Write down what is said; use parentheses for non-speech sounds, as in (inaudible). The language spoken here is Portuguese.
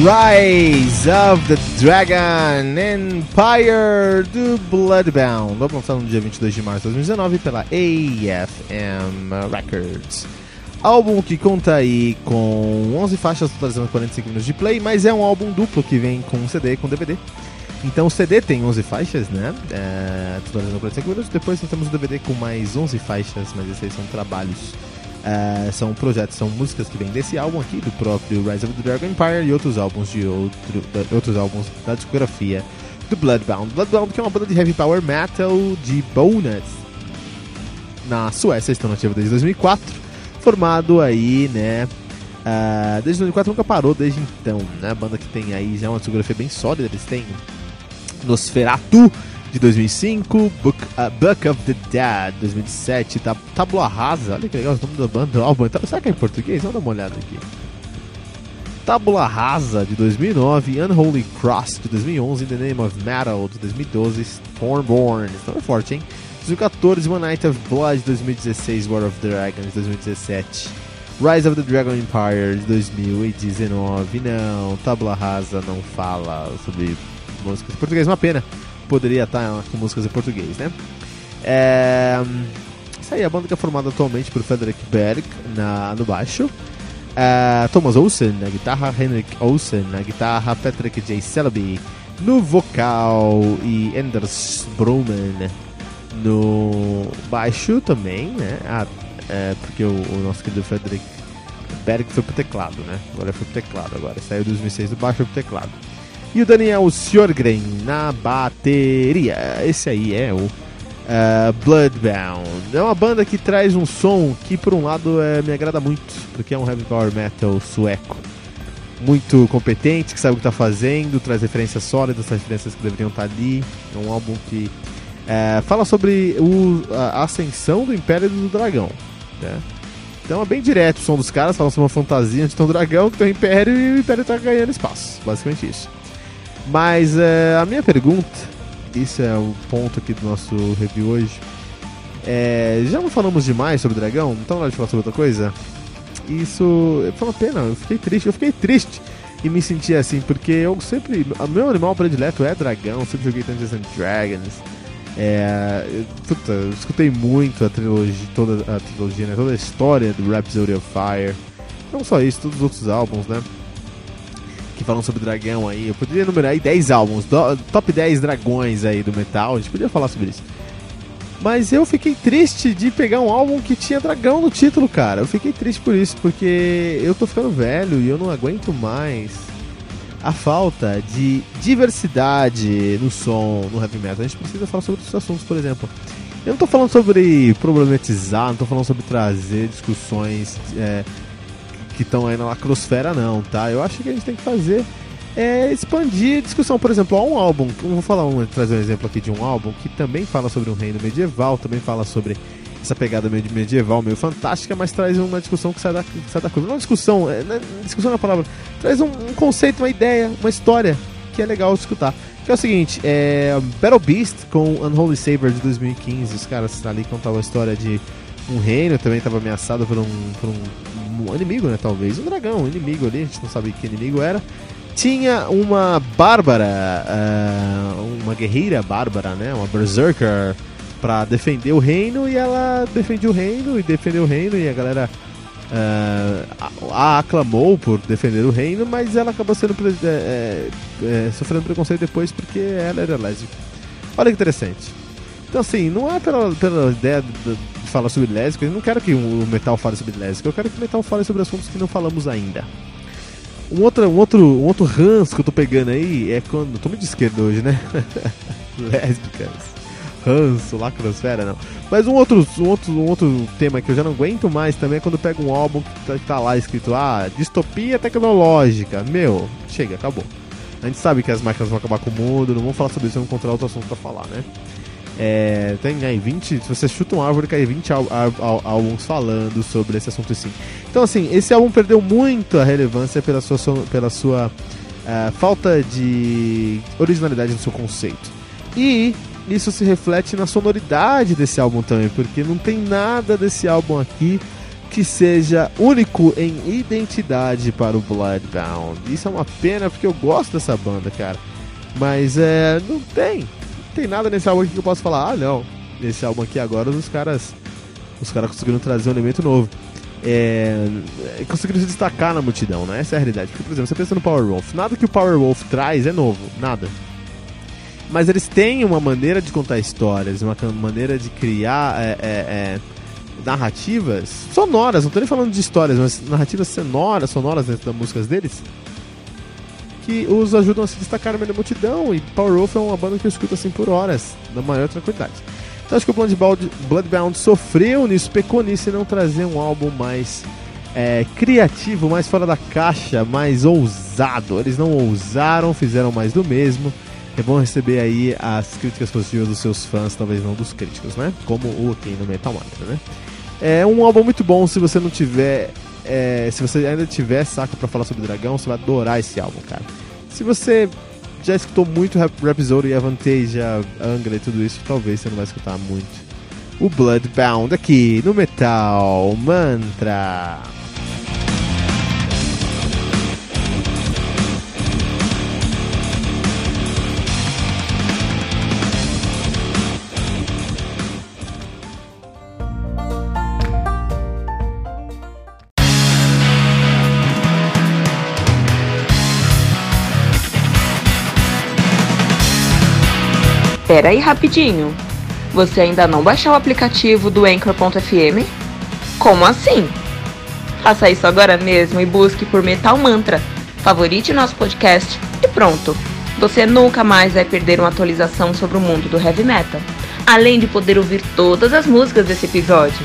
Rise of the Dragon Empire do Bloodbound. Lançar no dia 22 de março de 2019 pela AFM Records. Álbum que conta aí com 11 faixas totalizando 45 minutos de play, mas é um álbum duplo que vem com CD e com DVD. Então o CD tem 11 faixas, né? É, totalizando 45 minutos. Depois nós temos o DVD com mais 11 faixas, mas esses aí são trabalhos Uh, são projetos, são músicas que vêm desse álbum aqui, do próprio Rise of the Dragon Empire e outros álbuns de outro, da, outros álbuns da discografia do Bloodbound. Bloodbound que é uma banda de heavy power metal de Bonus na Suécia, estão nativa desde 2004, formado aí, né? Uh, desde 2004 nunca parou desde então, né? Banda que tem aí já uma discografia bem sólida, eles têm Nosferatu, de 2005, Book, uh, Book of the Dead 2007, tab Tabula Rasa, olha que legal o nome da banda do álbum. Então, será que é em português? Vamos dar uma olhada aqui. Tabula Rasa de 2009, Unholy Cross de 2011, The Name of Metal de 2012, Stormborn, então é forte, hein? 2014, One Night of Blood de 2016, War of Dragons de 2017, Rise of the Dragon Empire de 2019. Não, Tabula Rasa não fala sobre músicas em português, uma pena poderia estar com músicas em português, né? É... Isso aí, a banda que é formada atualmente por Frederick Berg na, no baixo, é... Thomas Olsen na guitarra, Henrik Olsen na guitarra, Patrick J. Selby no vocal e Anders Broman no baixo também, né? Ah, é, porque o, o, nosso querido Frederick Berg foi pro teclado, né? Agora foi pro teclado, agora saiu 2006 do baixo pro teclado. E o Daniel Sjorgren na bateria. Esse aí é o uh, Bloodbound. É uma banda que traz um som que, por um lado, é, me agrada muito, porque é um heavy power metal sueco. Muito competente, que sabe o que está fazendo, traz referências sólidas, traz referências que deveriam estar tá ali. É um álbum que é, fala sobre o, a ascensão do Império do Dragão. Né? Então é bem direto o som dos caras, falam sobre uma fantasia tem um dragão que tem um império e o império está ganhando espaço. Basicamente isso. Mas é, a minha pergunta, isso é o ponto aqui do nosso review hoje. É, já não falamos demais sobre dragão? Então na hora de falar sobre outra coisa? Isso foi uma pena, eu fiquei triste, eu fiquei triste e me senti assim, porque eu sempre. O meu animal predileto é dragão, sempre joguei Dungeons and Dragons. É, eu, puta, eu escutei muito a trilogia, toda a trilogia, né, toda a história do Rhapsody of Fire. Não só isso, todos os outros álbuns, né? Que falam sobre dragão aí. Eu poderia enumerar aí 10 álbuns, do, top 10 dragões aí do metal, a gente podia falar sobre isso. Mas eu fiquei triste de pegar um álbum que tinha dragão no título, cara. Eu fiquei triste por isso, porque eu tô ficando velho e eu não aguento mais a falta de diversidade no som, no heavy metal. A gente precisa falar sobre outros assuntos, por exemplo. Eu não tô falando sobre problematizar, não tô falando sobre trazer discussões é, que estão aí na lacrosfera, não, tá? Eu acho que a gente tem que fazer é expandir a discussão. Por exemplo, há um álbum, vou falar um, trazer um exemplo aqui de um álbum que também fala sobre um reino medieval, também fala sobre essa pegada meio medieval, meio fantástica, mas traz uma discussão que sai da, que sai da curva. Não é discussão, é, é, discussão na palavra, traz um, um, conceito, uma ideia, uma história que é legal escutar. Que é o seguinte, é Battle Beast com Unholy Saber de 2015, os caras ali contavam a história de um reino, também estava ameaçado por um, por um, um inimigo, né, talvez, um dragão, um inimigo ali, a gente não sabe que inimigo era, tinha uma bárbara, uh, uma guerreira bárbara, né? Uma berserker para defender o reino e ela defendeu o reino e defendeu o reino e a galera uh, a aclamou por defender o reino, mas ela acabou sendo é, é, sofrendo preconceito depois porque ela era lésbica. Olha que interessante. Então assim, não é pela, pela ideia de, de falar sobre lésbica, eu não quero que o metal fale sobre lésbica, eu quero que o metal fale sobre assuntos que não falamos ainda. Um outro, um outro, um outro ranço que eu tô pegando aí é quando. Tô muito de esquerda hoje, né? (laughs) Lésbicas. Ranço, lacrosfera, não. Mas um outro, um, outro, um outro tema que eu já não aguento mais também é quando pego um álbum que tá, que tá lá escrito, ah, distopia tecnológica. Meu, chega, acabou. A gente sabe que as máquinas vão acabar com o mundo, não vamos falar sobre isso, vamos encontrar outro assunto pra falar, né? É, tem aí 20. Se você chuta uma árvore, cai 20 álbuns falando sobre esse assunto assim. Então, assim, esse álbum perdeu muito a relevância pela sua, pela sua uh, falta de originalidade no seu conceito. E isso se reflete na sonoridade desse álbum também, porque não tem nada desse álbum aqui que seja único em identidade para o Bloodbound. Isso é uma pena porque eu gosto dessa banda, cara. Mas é, não tem tem nada nesse álbum aqui que eu posso falar, ah não, nesse álbum aqui agora os caras os caras conseguiram trazer um elemento novo. É, conseguiram se destacar na multidão, né? Essa é a realidade. Porque, por exemplo, você pensa no Power Wolf, nada que o Power Wolf traz é novo, nada. Mas eles têm uma maneira de contar histórias, uma maneira de criar é, é, é, narrativas sonoras, não tô nem falando de histórias, mas narrativas sonoras, sonoras dentro das músicas deles, que os ajudam a se destacar no meio da multidão. E Power Wolf é uma banda que eu escuto assim por horas, na maior tranquilidade. Então acho que o Bloodbound, Bloodbound sofreu nisso, pecou nisso e não trazer um álbum mais é, criativo, mais fora da caixa, mais ousado. Eles não ousaram, fizeram mais do mesmo. É bom receber aí as críticas positivas dos seus fãs, talvez não dos críticos, né? Como o tem no Metal Mantra, né? É um álbum muito bom se você não tiver é, se você ainda tiver saco para falar sobre Dragão, você vai adorar esse álbum, cara. Se você já escutou muito Rhapsody e Avantasia, Angra e tudo isso, talvez você não vai escutar muito. O Bloodbound aqui no Metal Mantra. Pera aí rapidinho. Você ainda não baixou o aplicativo do Anchor.fm? Como assim? Faça isso agora mesmo e busque por Metal Mantra. Favorite nosso podcast e pronto. Você nunca mais vai perder uma atualização sobre o mundo do heavy metal, além de poder ouvir todas as músicas desse episódio.